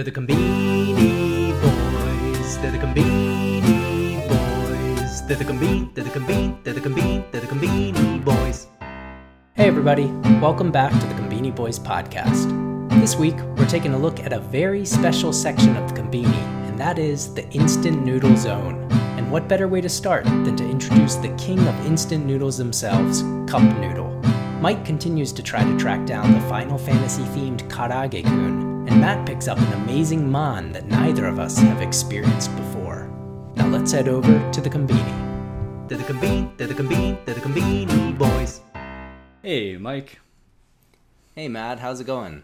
They're the Conbini Boys. They're the Conbini Boys. They're the Conbini. They're the Conbini. They're the Conbini. They're the Conbini Boys. Hey everybody, welcome back to the Conbini Boys podcast. This week we're taking a look at a very special section of the Conbini, and that is the Instant Noodle Zone. And what better way to start than to introduce the king of instant noodles themselves, Cup Noodle. Mike continues to try to track down the Final Fantasy themed Karaage-kun, and Matt picks up an amazing man that neither of us have experienced before. Now let's head over to the Conbini. They're the Conbini, they're the Conbini, they're the Conbini boys. Hey, Mike. Hey Matt, how's it going?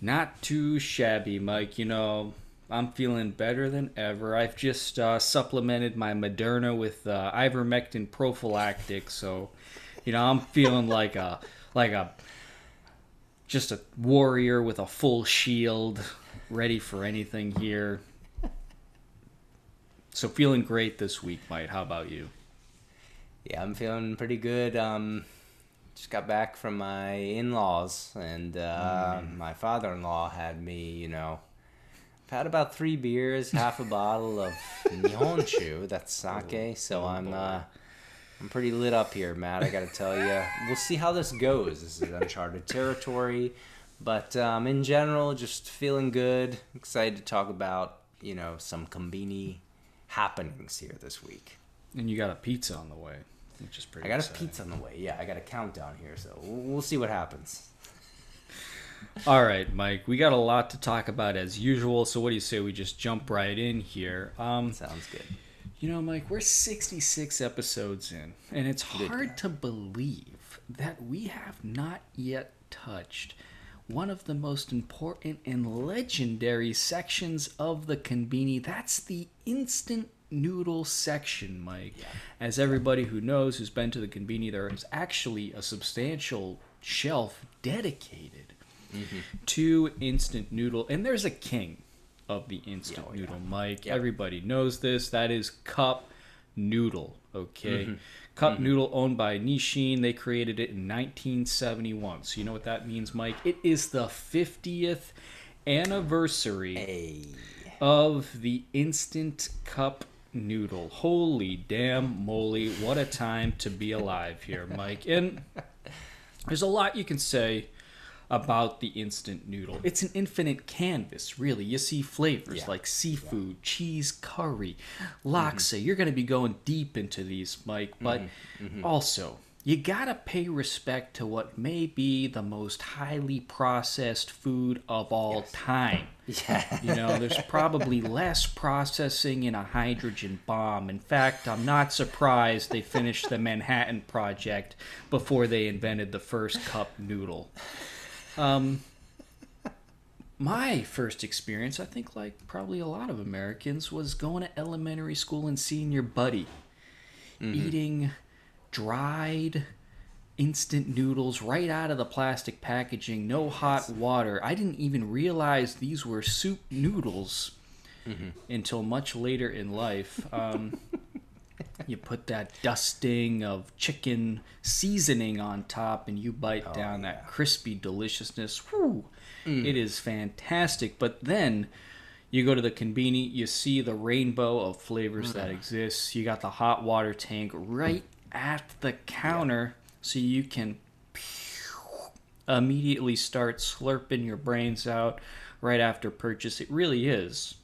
Not too shabby, Mike. You know, I'm feeling better than ever. I've just uh, supplemented my Moderna with uh, ivermectin prophylactic, so you know I'm feeling like a like a just a warrior with a full shield, ready for anything here. So feeling great this week, Mike. How about you? Yeah, I'm feeling pretty good. Um, just got back from my in-laws, and uh, my father-in-law had me, you know, I've had about three beers, half a bottle of Nihonshu, that's sake. So I'm uh, I'm pretty lit up here, Matt. I got to tell you. We'll see how this goes. This is uncharted territory, but um, in general, just feeling good. Excited to talk about you know some Conbini happenings here this week. And you got a pizza on the way, which is pretty. I got a pizza on the way. Yeah, I got a countdown here, so we'll we'll see what happens. All right, Mike. We got a lot to talk about as usual. So what do you say we just jump right in here? Um, Sounds good. You know, Mike, we're 66 episodes in, and it's hard to believe that we have not yet touched one of the most important and legendary sections of the Conbini. That's the instant noodle section, Mike. As everybody who knows who's been to the Conbini, there is actually a substantial shelf dedicated mm-hmm. to instant noodle, and there's a king of the instant Oh, yeah. noodle, Mike. Yep. Everybody knows this. That is Cup Noodle. Okay, mm-hmm. Cup mm-hmm. Noodle, owned by Nissin. They created it in 1971. So you know what that means, Mike? It is the 50th anniversary Hey. of the instant cup noodle. Holy damn moly, what a time to be alive here, Mike. And there's a lot you can say about the instant noodle. It's an infinite canvas, really. You see flavors Yeah. like seafood, cheese curry, mm-hmm. laksa. You're going to be going deep into these, Mike, but mm-hmm. Mm-hmm. also you got to pay respect to what may be the most highly processed food of all time. Yeah. You know, there's probably less processing in a hydrogen bomb. In fact, I'm not surprised they finished the Manhattan Project before they invented the first cup noodle. Um, my first experience, I think, like probably a lot of Americans, was going to elementary school and seeing your buddy eating dried instant noodles right out of the plastic packaging, no hot water. I didn't even realize these were soup noodles until much later in life. Um, you put that dusting of chicken seasoning on top, and you bite oh, down that crispy deliciousness. Whew, mm. It is fantastic. But then you go to the conbini, you see the rainbow of flavors that mm. exists. You got the hot water tank right at the counter, so you can immediately start slurping your brains out right after purchase. It really is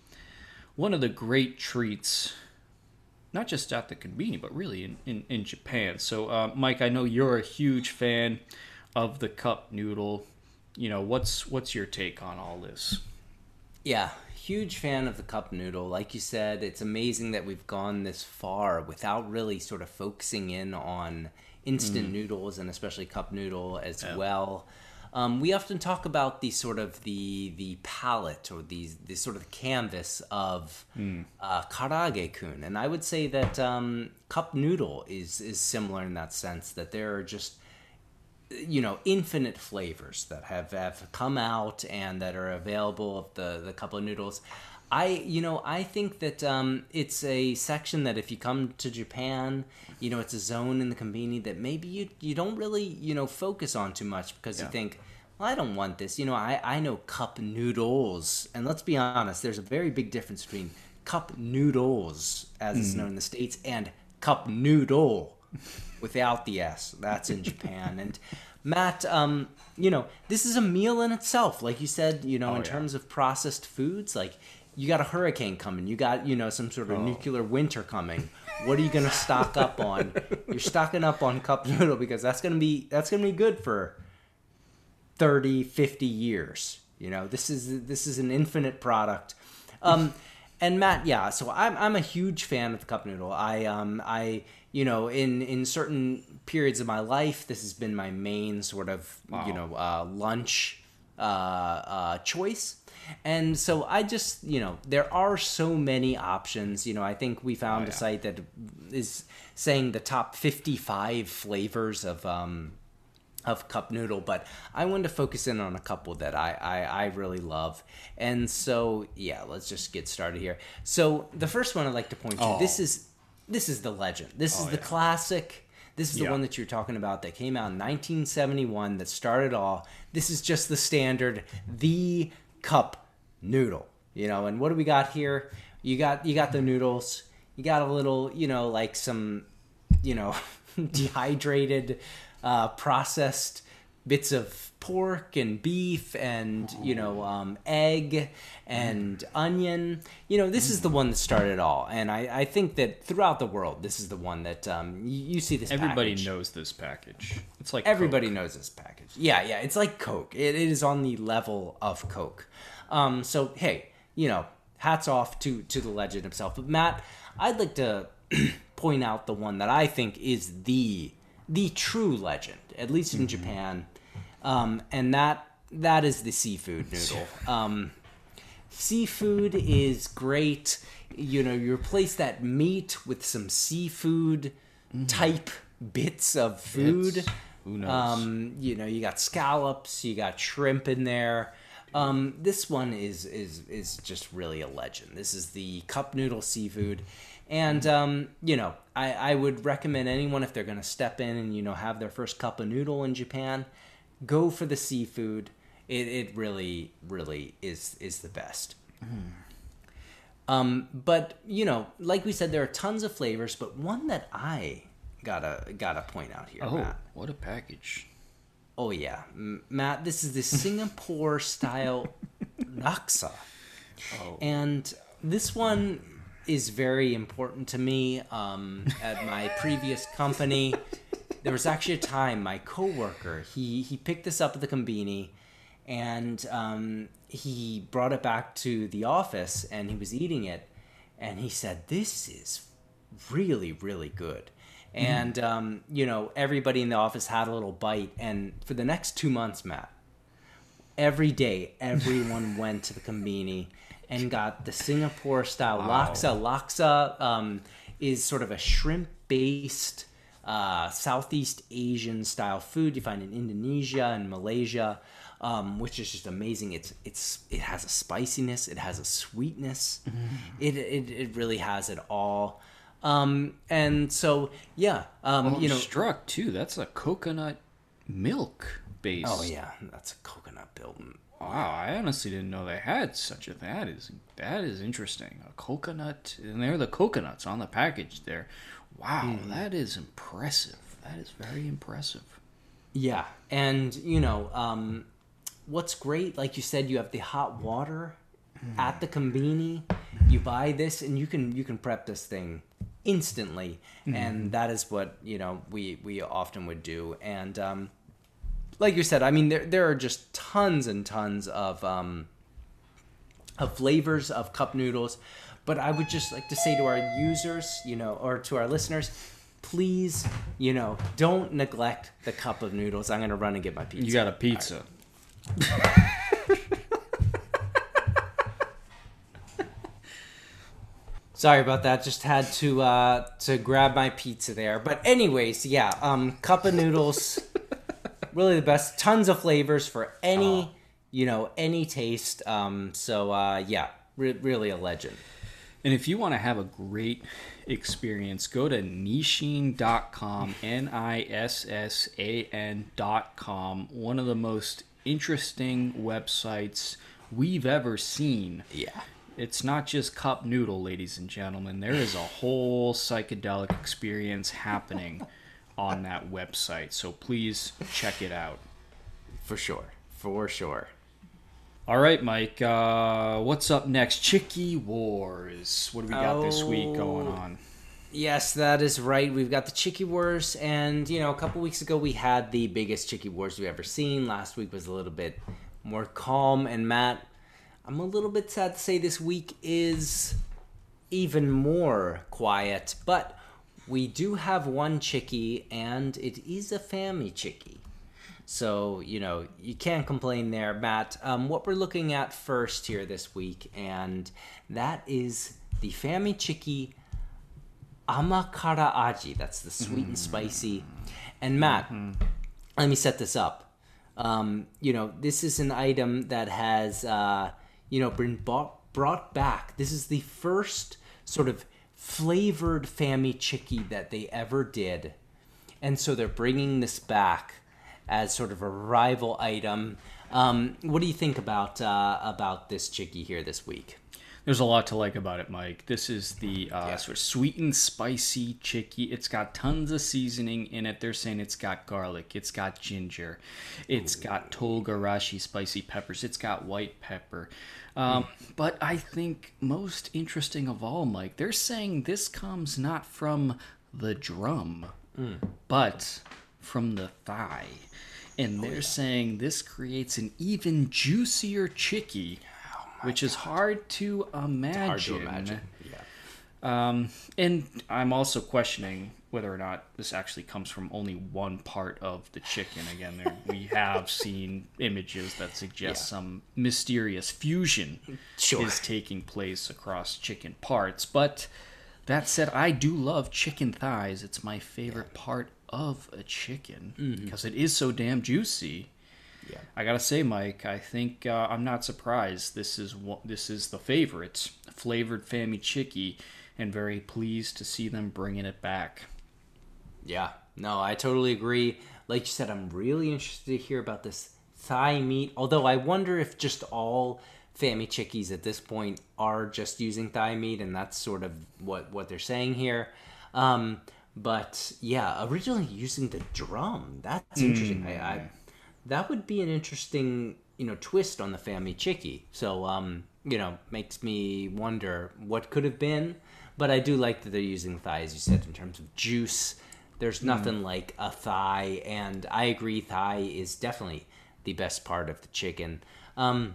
one of the great treats, not just at the convenience, but really in, in, in Japan. So, uh, Mike, I know you're a huge fan of the cup noodle. You know, what's what's your take on all this? Yeah, huge fan of the cup noodle. Like you said, it's amazing that we've gone this far without really sort of focusing in on instant noodles and especially cup noodle as well. Um, we often talk about the sort of the the palette or these the sort of canvas of uh, karaage kun, and I would say that um, cup noodle is is similar in that sense that there are just you know infinite flavors that have, have come out and that are available of the the couple of noodles i you know i think that um, it's a section that if you come to japan you know it's a zone in the conbini that maybe you you don't really you know focus on too much because you think well, I don't want this. You know, I, I know cup noodles. And let's be honest, there's a very big difference between cup noodles, as it's known in the States, and cup noodle without the S. That's in Japan. And Matt, um, you know, this is a meal in itself. Like you said, you know, in yeah. terms of processed foods, like you got a hurricane coming, you got, you know, some sort of nuclear winter coming. What are you gonna stock up on? You're stocking up on cup noodle because that's gonna be that's gonna be good for 30 50 years. You know this is this is an infinite product. Um and matt yeah so i'm i'm a huge fan of the cup noodle. I um i you know in in certain periods of my life this has been my main sort of you know uh lunch uh uh choice and so i just you know there are so many options you know i think we found Oh, a site that is saying the top 55 flavors of um of cup noodle, but I wanted to focus in on a couple that I, I, I really love. And so, yeah, let's just get started here. So the first one I'd like to point to, Oh. this is this is the legend. This is Oh, the yeah. classic. This is the Yeah. one that you're talking about that came out in 1971 that started all. This is just the standard, the cup noodle. You know, and what do we got here? You got you got the noodles. You got a little, you know, like some, you know, dehydrated, uh, processed bits of pork and beef and you know um, egg and onion you know this is the one that started it all and I, I think that throughout the world this is the one that um, you, you see this Everybody package. knows this package. It's like Everybody Coke. knows this package. Yeah, yeah. It's like Coke. It, it is on the level of Coke. Um, so hey, you know, hats off to to the legend himself. But Matt, I'd like to point out the one that I think is the the true legend, at least in Japan, um, and that that is the seafood noodle. Um, seafood is great. You know, you replace that meat with some seafood type bits of food. It's- who knows? Um, you know, you got scallops, you got shrimp in there. Um, this one is is is just really a legend. This is the cup noodle seafood, and um, you know, I, I would recommend anyone if they're going to step in and you know have their first cup of noodle in Japan, go for the seafood. It it really really is is the best. Um, but you know, like we said, there are tons of flavors, but one that I gotta gotta point out here, Oh, Matt. what a package! Oh yeah, M- Matt. This is the Singapore style laksa, Oh, and this one is very important to me. Um, at my previous company, there was actually a time my coworker he he picked this up at the conbini, and um, he brought it back to the office, and he was eating it, and he said, "This is really really good." And um, you know, everybody in the office had a little bite, and for the next two months, Matt, every day everyone went to the conbini and got the Singapore style Wow. laksa. Laksa um, is sort of a shrimp based uh, Southeast Asian style food you find in Indonesia and Malaysia, um, which is just amazing. It's it's it has a spiciness, it has a sweetness, it, it it really has it all. Um, and so yeah, um, I'm you know, struck too. That's a coconut milk base. oh yeah, that's a coconut building. Wow, I honestly didn't know they had such a that is that is interesting. A coconut and there are the coconuts on the package there. Wow, Hmm. that is impressive. That is very impressive. Yeah, and you know, um, what's great, like you said, you have the hot water at the conbini. You buy this, and you can you can prep this thing instantly, and that is what you know we we often would do. And um, like you said, I mean, there there are just tons and tons of um, of flavors of cup noodles. But I would just like to say to our users, you know, or to our listeners, please, you know, don't neglect the cup of noodles. I'm gonna run and get my pizza. You got a pizza. Sorry about that. Just had to uh, to grab my pizza there. But anyways, yeah, um, cup of noodles, really the best. Tons of flavors for any, you know, any taste. Um, so uh, yeah, re- really a legend. And if you want to have a great experience, go to nissin.com, N I S S A N.com. One of the most interesting websites we've ever seen. Yeah. It's not just cup noodle, ladies and gentlemen. There is a whole psychedelic experience happening on that website. So please check it out. For sure. For sure. All right, Mike. Uh, what's up next? Chicky Wars. What do we got this week going Oh. on? Yes, that is right. We've got the Chicky Wars, and you know, a couple weeks ago we had the biggest Chicky Wars we've ever seen. Last week was a little bit more calm, and Matt, I'm a little bit sad to say this week is even more quiet, but we do have one Chicky, and it is a family Chicky. So, you know, you can't complain there, Matt. Um, what we're looking at first here this week, and that is the Family Chicky Amakara Aji. That's the sweet and spicy. And Matt, let me set this up. Um, you know, this is an item that has, uh, you know, been bought, brought back. This is the first sort of flavored Family Chicky that they ever did. And so they're bringing this back as sort of a rival item. Um, what do you think about uh, about this chicky here this week? There's a lot to like about it, Mike. This is the uh, sort of sweet and spicy chicky. It's got tons of seasoning in it. They're saying it's got garlic, it's got ginger, it's got togarashi spicy peppers, it's got white pepper. Um, But I think most interesting of all, Mike, they're saying this comes not from the drum, but from the thigh. And they're saying this creates an even juicier chicky, which is hard to imagine. Hard to imagine. Yeah. Um, and I'm also questioning whether or not this actually comes from only one part of the chicken. Again, there, we have seen images that suggest Yeah. some mysterious fusion Sure. is taking place across chicken parts. But that said, I do love chicken thighs. It's my favorite part of a chicken because it is so damn juicy. Yeah. I gotta say, Mike, I think uh, I'm not surprised. This is one, this is the favorite flavored Fammy Chicky, and very pleased to see them bringing it back. Yeah, no, I totally agree. Like you said, I'm really interested to hear about this thigh meat. Although I wonder if just all Fammy Chickies at this point are just using thigh meat, and that's sort of what what they're saying here. Um, but yeah, originally using the drum. That's interesting. I, I that would be an interesting you know twist on the Fammy Chicky. So um, you know, makes me wonder what could have been. But I do like that they're using thigh, as you said, in terms of juice. There's nothing like a thigh, and I agree, thigh is definitely the best part of the chicken. Um,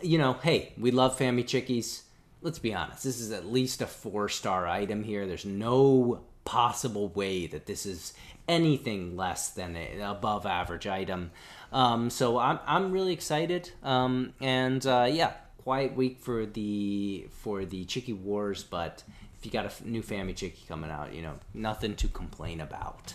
you know, hey, we love Family Chickies. Let's be honest, this is at least a four star item here. There's no possible way that this is anything less than an above average item. Um, so I'm, I'm really excited. Um, and uh, yeah, quiet week for the for the Chicky Wars, but if you got a new Family Chicky coming out, you know, nothing to complain about.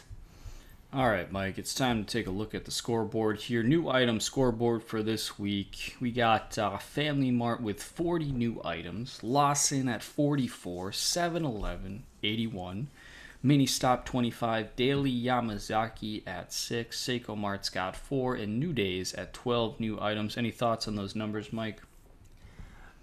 All right, Mike, it's time to take a look at the scoreboard here. New item scoreboard for this week. We got uh, Family Mart with 40 new items, Lawson at 44, 7 Eleven 81, Mini Stop 25, Daily Yamazaki at 6, Seicomart's got 4, and New Days at 12 new items. Any thoughts on those numbers, Mike?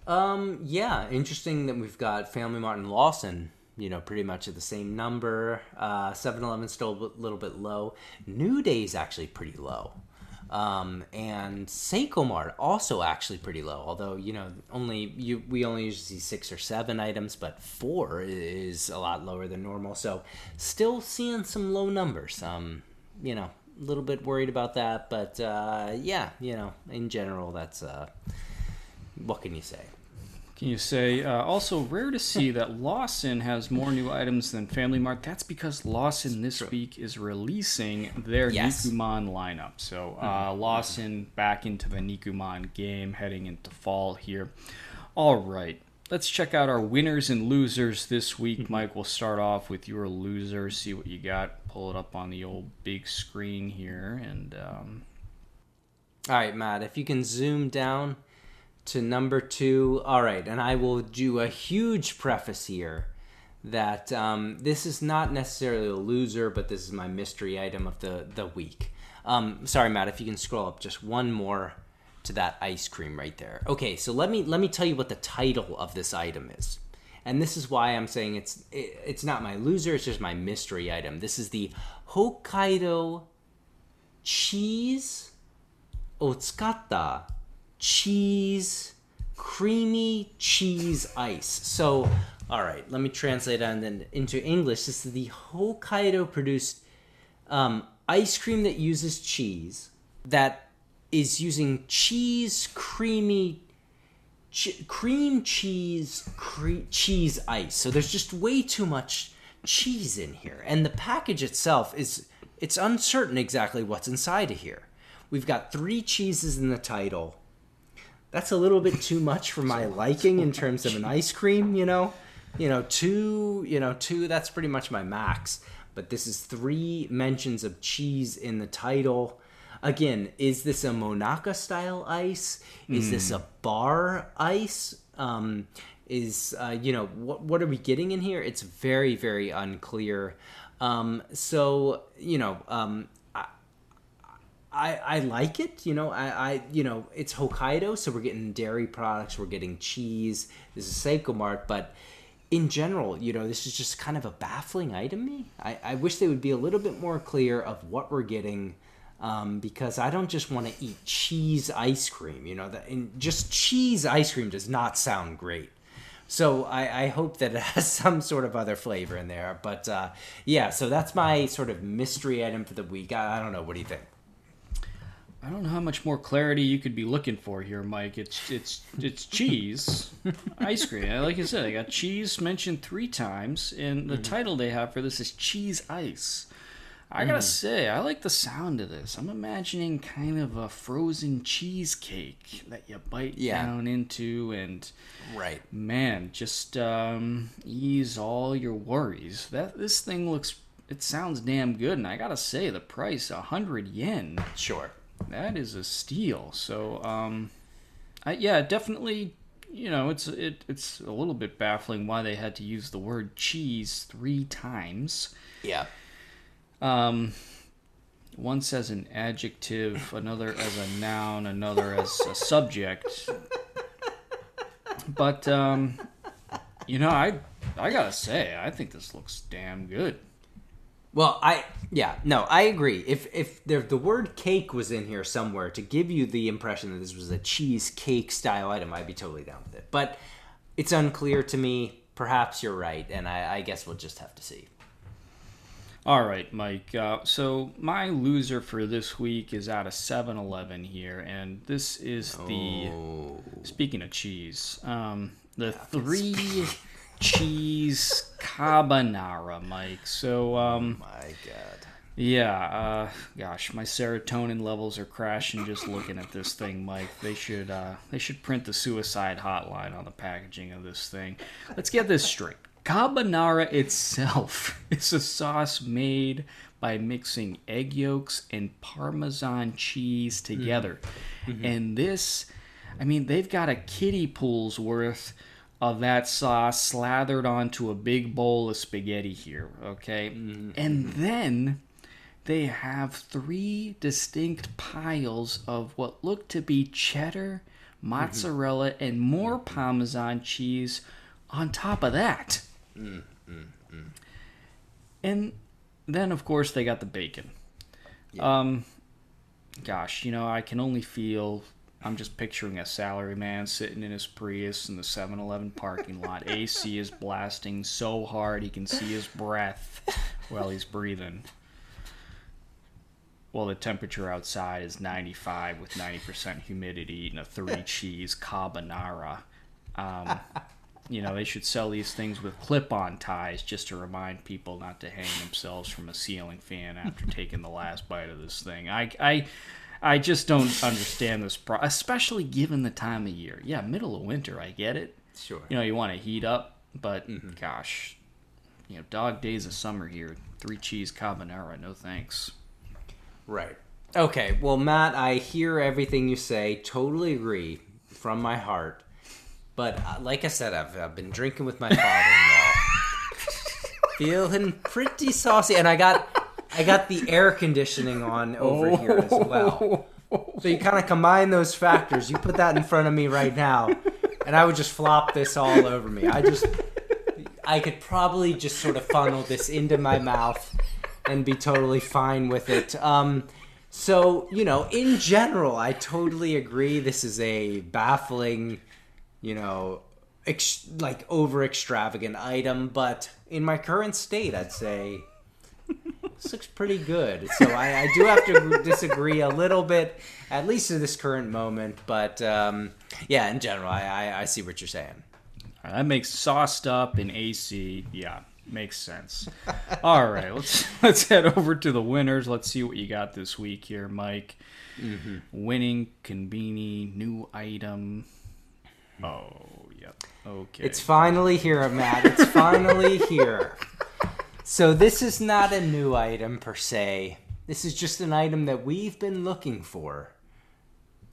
Um, yeah, interesting that we've got Family Mart and Lawson, you know, pretty much at the same number. Uh, 7-Eleven still a little bit low. New Day's actually pretty low. Um, and Seicomart also actually pretty low. Although you know, only you we only usually see six or seven items, but four is a lot lower than normal. So still seeing some low numbers. Um, you know, a little bit worried about that, but uh, yeah, you know, in general, that's uh, what can you say? Can you say uh, also rare to see that Lawson has more new items than Family Mart? That's because Lawson this week is releasing their Yes. Nikuman lineup. So uh, Lawson back into the Nikuman game, heading into fall here. All right, let's check out our winners and losers this week. Mike, we'll start off with your loser. See what you got. Pull it up on the old big screen here, and um, All right, Matt, if you can zoom down to number two. All right, and I will do a huge preface here that um, this is not necessarily a loser, but this is my mystery item of the, the week. Um, sorry, Matt, if you can scroll up just one more to that ice cream right there. Okay, so let me let me tell you what the title of this item is. And this is why I'm saying it's it, it's not my loser, it's just my mystery item. This is the Hokkaido cheese otsukata cheese creamy cheese ice. So, all right, let me translate that then into English. This is the Hokkaido produced um, ice cream that uses cheese that is using cheese creamy ch- cream cheese cre- cheese ice. So there's just way too much cheese in here, and the package itself is it's uncertain exactly what's inside of here. We've got three cheeses in the title. That's a little bit too much for my liking in terms of an ice cream, you know. You know, two, you know, two that's pretty much my max. But this is three mentions of cheese in the title. Again, is this a Monaca style ice? Is this a bar ice? Um, is uh, you know what what are we getting in here? It's very very unclear. Um, so you know, um, I, I like it. You know, I, I you know it's Hokkaido, so we're getting dairy products, we're getting cheese. This is Seicomart, but in general, you know, this is just kind of a baffling item. Me, I, I wish they would be a little bit more clear of what we're getting. Um, because I don't just want to eat cheese ice cream, you know, that and just cheese ice cream does not sound great. So I, I hope that it has some sort of other flavor in there. But uh, yeah, so that's my sort of mystery item for the week. I, I don't know. What do you think? I don't know how much more clarity you could be looking for here, Mike. It's it's it's cheese, ice cream. Like I said, I got cheese mentioned three times, and the title they have for this is cheese ice. I gotta say, I like the sound of this. I'm imagining kind of a frozen cheesecake that you bite Yeah. down into, and Right. man, just um, ease all your worries. That this thing looks, it sounds damn good, and I gotta say, the price, a hundred yen. Sure. That is a steal. So, um, I, yeah, definitely. You know, it's it, it's a little bit baffling why they had to use the word cheese three times. Yeah. Um, once as an adjective, another as a noun, another as a subject. But um, you know, I I gotta say, I think this looks damn good. Well, I yeah no, I agree. If if there, the word cake was in here somewhere to give you the impression that this was a cheesecake style item, I'd be totally down with it. But it's unclear to me. Perhaps you're right, and I, I guess we'll just have to see. All right, Mike. Uh, so my loser for this week is out of 7-Eleven here, and this is the. Oh. Speaking of cheese, um, the three cheese carbonara, Mike. So, um, My God. yeah, uh, gosh, my serotonin levels are crashing just looking at this thing, Mike. They should, uh, they should print the suicide hotline on the packaging of this thing. Let's get this straight. Carbonara itself is a sauce made by mixing egg yolks and Parmesan cheese together. And this, I mean, they've got a kiddie pool's worth of that sauce slathered onto a big bowl of spaghetti here, okay? Mm-hmm. And then they have three distinct piles of what look to be cheddar, mm-hmm. mozzarella, and more mm-hmm. Parmesan cheese on top of that. And then, of course, they got the bacon. Um, gosh, you know, I can only feel. I'm just picturing a salary man sitting in his Prius in the 7 Eleven parking lot. AC is blasting so hard he can see his breath while he's breathing. Well, the temperature outside is 95 with 90% humidity eating a three cheese carbonara. Um, you know, they should sell these things with clip on ties just to remind people not to hang themselves from a ceiling fan after taking the last bite of this thing. I, I, I just don't understand this, pro- especially given the time of year. Yeah, middle of winter, I get it. Sure. You know, you want to heat up, but gosh, you know, dog days of summer here. Three cheese carbonara, no thanks. Right. Okay. Well, Matt, I hear everything you say. Totally agree from my heart. But uh, like I said, I've, I've been drinking with my father-in-law, feeling pretty saucy, and I got I got the air conditioning on over here as well. So you kind of combine those factors. You put that in front of me right now, and I would just flop this all over me. I just, I could probably just sort of funnel this into my mouth and be totally fine with it. Um, so you know, in general, I totally agree. This is a baffling, you know, ex- like over extravagant item, but in my current state, I'd say this looks pretty good. So I, I do have to disagree a little bit, at least at this current moment. But um, yeah, in general, I, I, I see what you're saying. That makes sauced up in AC. Yeah, makes sense. All right, let's let's head over to the winners. Let's see what you got this week here, Mike. Mm-hmm. Winning Conbini new item. Oh, yep. Okay. It's finally here, Matt. It's finally here. So this is not a new item per se. This is just an item that we've been looking for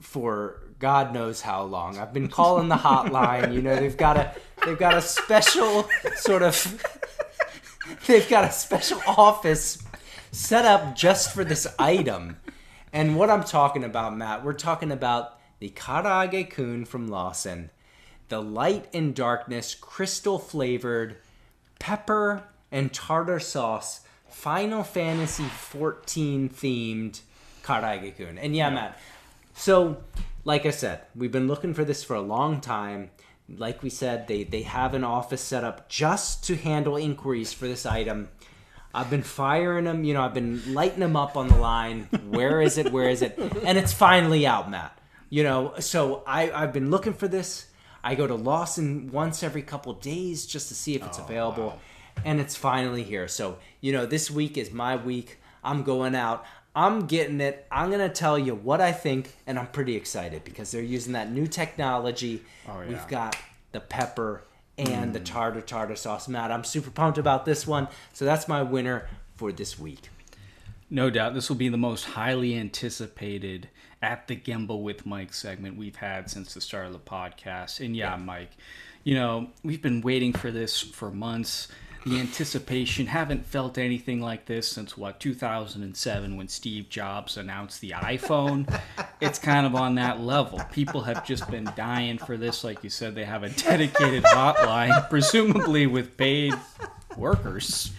for God knows how long. I've been calling the hotline. You know, they've got a they've got a special sort of they've got a special office set up just for this item. And what I'm talking about, Matt, we're talking about the Karaage Kun from Lawson, the light and darkness crystal flavored pepper and tartar sauce Final Fantasy 14 themed Karaage Kun. And yeah, Matt. So, like I said, we've been looking for this for a long time. Like we said, they, they have an office set up just to handle inquiries for this item. I've been firing them, you know, I've been lighting them up on the line. Where is it? Where is it? And it's finally out, Matt. You know, so I, I've been looking for this. I go to Lawson once every couple days just to see if it's oh, available. And it's finally here. So, you know, this week is my week. I'm going out. I'm getting it. I'm going to tell you what I think. And I'm pretty excited because they're using that new technology. Oh, yeah. We've got the pepper and the mm. tartar tartar sauce. Matt, I'm super pumped about this one. So that's my winner for this week. No doubt, this will be the most highly anticipated at the Gimbal with Mike segment we've had since the start of the podcast. And yeah, Mike, you know, we've been waiting for this for months. The anticipation, haven't felt anything like this since what, 2007 when Steve Jobs announced the iPhone. it's kind of on that level. People have just been dying for this. Like you said, they have a dedicated hotline, presumably with paid workers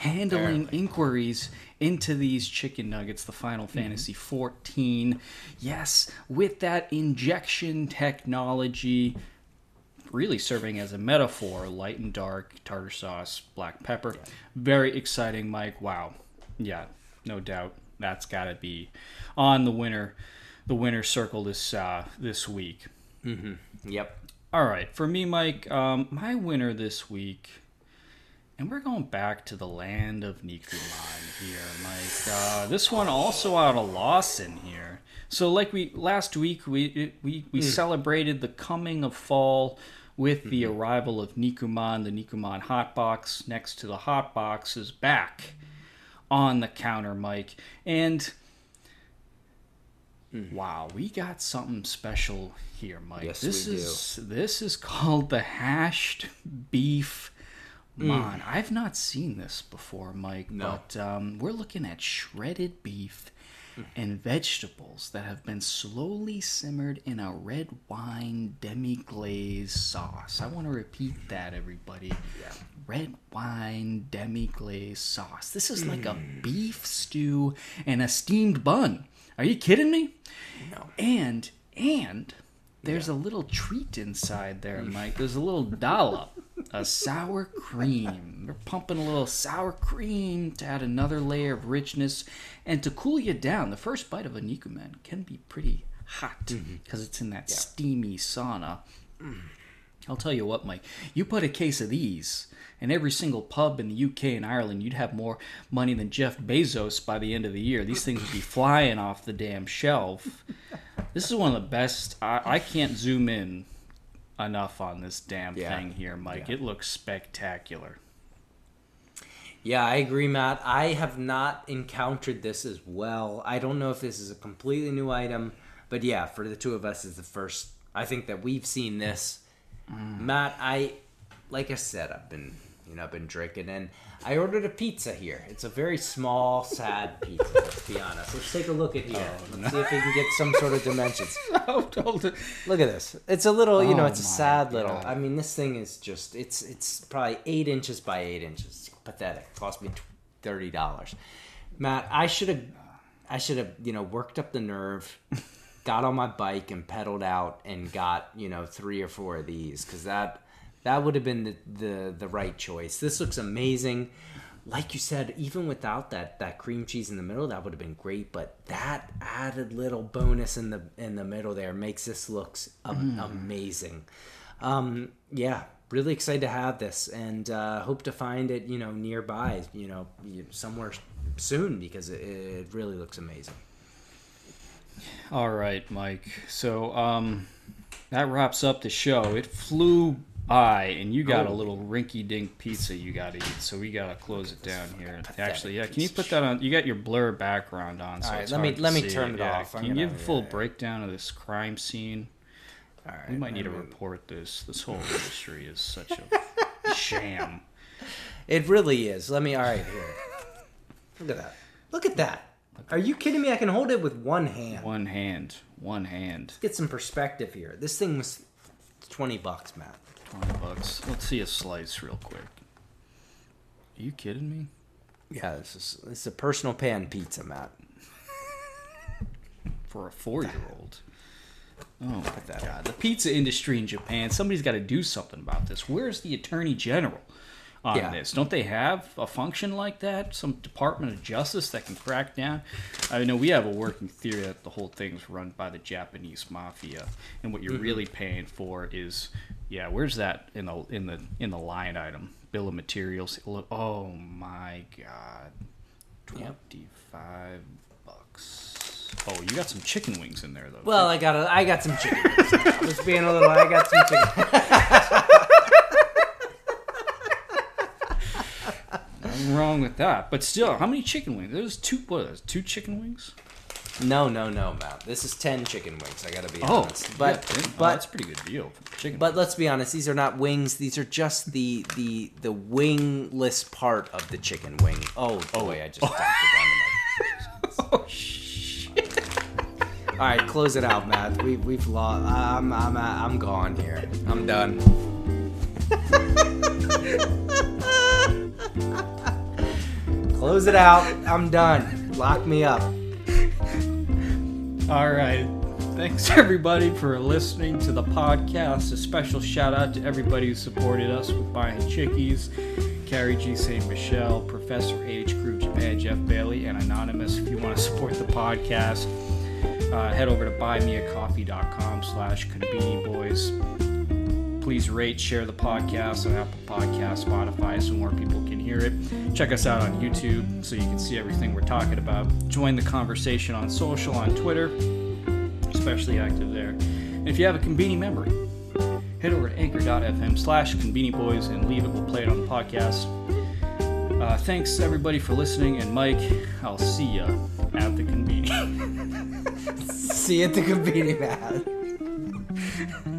handling inquiries into these chicken nuggets, the Final mm-hmm. Fantasy 14. Yes, with that injection technology really serving as a metaphor light and dark, tartar sauce, black pepper. Very exciting, Mike. Wow. Yeah, no doubt. That's got to be on the winner the winner circle this uh, this week. Yep. All right, for me, Mike, um, my winner this week, and we're going back to the land of Nikuman here, Mike. Uh, this one also out of Lawson here. So, like we last week, we we we mm. celebrated the coming of fall with the mm-hmm. arrival of Nikuman. The Nikuman hot box next to the hot box is back on the counter, Mike, and. Mm-hmm. Wow, we got something special here, Mike. Yes, this we do. is this is called the hashed beef mm. man. I've not seen this before, Mike. No. But um, we're looking at shredded beef and vegetables that have been slowly simmered in a red wine demi-glaze sauce. I want to repeat that, everybody. Red wine demi-glaze sauce. This is like a mm. beef stew and a steamed bun. Are you kidding me? No. And and there's a little treat inside there, Mike. There's a little dollop, a sour cream. We're pumping a little sour cream to add another layer of richness and to cool you down. The first bite of a Nikuman can be pretty hot mm-hmm. because it's in that steamy sauna. Mm. I'll tell you what, Mike. You put a case of these in every single pub in the UK and Ireland, you'd have more money than Jeff Bezos by the end of the year. These things would be flying off the damn shelf. This is one of the best. I, I can't zoom in enough on this damn Yeah. thing here, Mike. Yeah. It looks spectacular. Yeah, I agree, Matt. I have not encountered this as well. I don't know if this is a completely new item, but yeah, for the two of us, is the first. I think that we've seen this. Mm. Matt, I, like I said, I've been You know, I've been drinking, and I ordered a pizza here. It's a very small, sad pizza. Let's be honest. Let's take a look at here. Oh, Let's see if we can get some sort of dimensions. Oh. Look at this. It's a little, you know, Oh it's a oh sad little. God. I mean, this thing is just, it's it's probably eight inches by eight inches. It's pathetic. It cost me thirty dollars. Matt, I should have, I should have, you know, worked up the nerve, got on my bike and pedaled out and got, you know, three or four of these because that that would have been the, the the right choice. This looks amazing. Like you said, even without that that cream cheese in the middle, that would have been great. But that added little bonus in the in the middle there makes this looks am- amazing. Um, yeah, really excited to have this, and uh, hope to find it, you know, nearby, you know, somewhere soon because it, it really looks amazing. All right, Mike. So um, that wraps up the show. It flew by, and you got a Oh. little rinky-dink pizza you got to eat. So we got to close it down here. Actually, yeah. Can you put that on? You got your blur background on. So All right, it's let me- let me turn it Yeah, off. I'm Can you gonna- give a full yeah, breakdown of this crime scene? All right, We might need to I mean, report this. This whole industry is such a sham. It really is. Let me. All right, here. Look at that. Look at that. Are you kidding me? I can hold it with one hand. One hand. One hand. Get some perspective here. This thing was twenty bucks, Matt. Twenty bucks. Let's see a slice real quick. Are you kidding me? Yeah, this is this is a personal pan pizza, Matt. for a four-year-old. Oh my god! The pizza industry in Japan. Somebody's got to do something about this. Where's the attorney general on Yeah. this? Don't they have a function like that? Some Department of Justice that can crack down? I know we have a working theory that the whole thing's run by the Japanese mafia, and what you're Mm-hmm. really paying for is, yeah. Where's that in the in the in the line item? Bill of materials. Oh my god! Yep. Twenty-five bucks. Oh, you got some chicken wings in there though. Well, I got a, I got some chicken. wings. I was being a little. I got some chicken. Nothing wrong with that. But still, how many chicken wings? There's two. What? Two chicken wings? No, no, no, Matt. This is ten chicken wings. I gotta be Oh, honest. But yeah, oh, but that's a pretty good deal chicken. But let's be honest, these are not wings. These are just the the the wingless part of the chicken wing. Oh oh wait, I just dumped it on the oh shit! All right, close it out, Matt. We we've lost. I'm I'm I'm gone here. I'm done. close it out. I'm done. Lock me up. All right. Thanks everybody for listening to the podcast. A special shout out to everybody who supported us with buying chickies. Carrie G. St. Michelle, Professor H. Crew Japan, Jeff Bailey, and Anonymous. If you want to support the podcast, uh, head over to buymeacoffee.com slash boys. Please rate, share the podcast on Apple Podcasts, Spotify, so more people hear it. Check us out on YouTube so you can see everything we're talking about. Join the conversation on social, on Twitter, especially active there. And if you have a conbini memory, head over to anchor.fm slash conbini boys and leave it. We'll play it on the podcast. Uh, thanks everybody for listening, and Mike, I'll see ya at the conbini. See you at the conbini, Matt.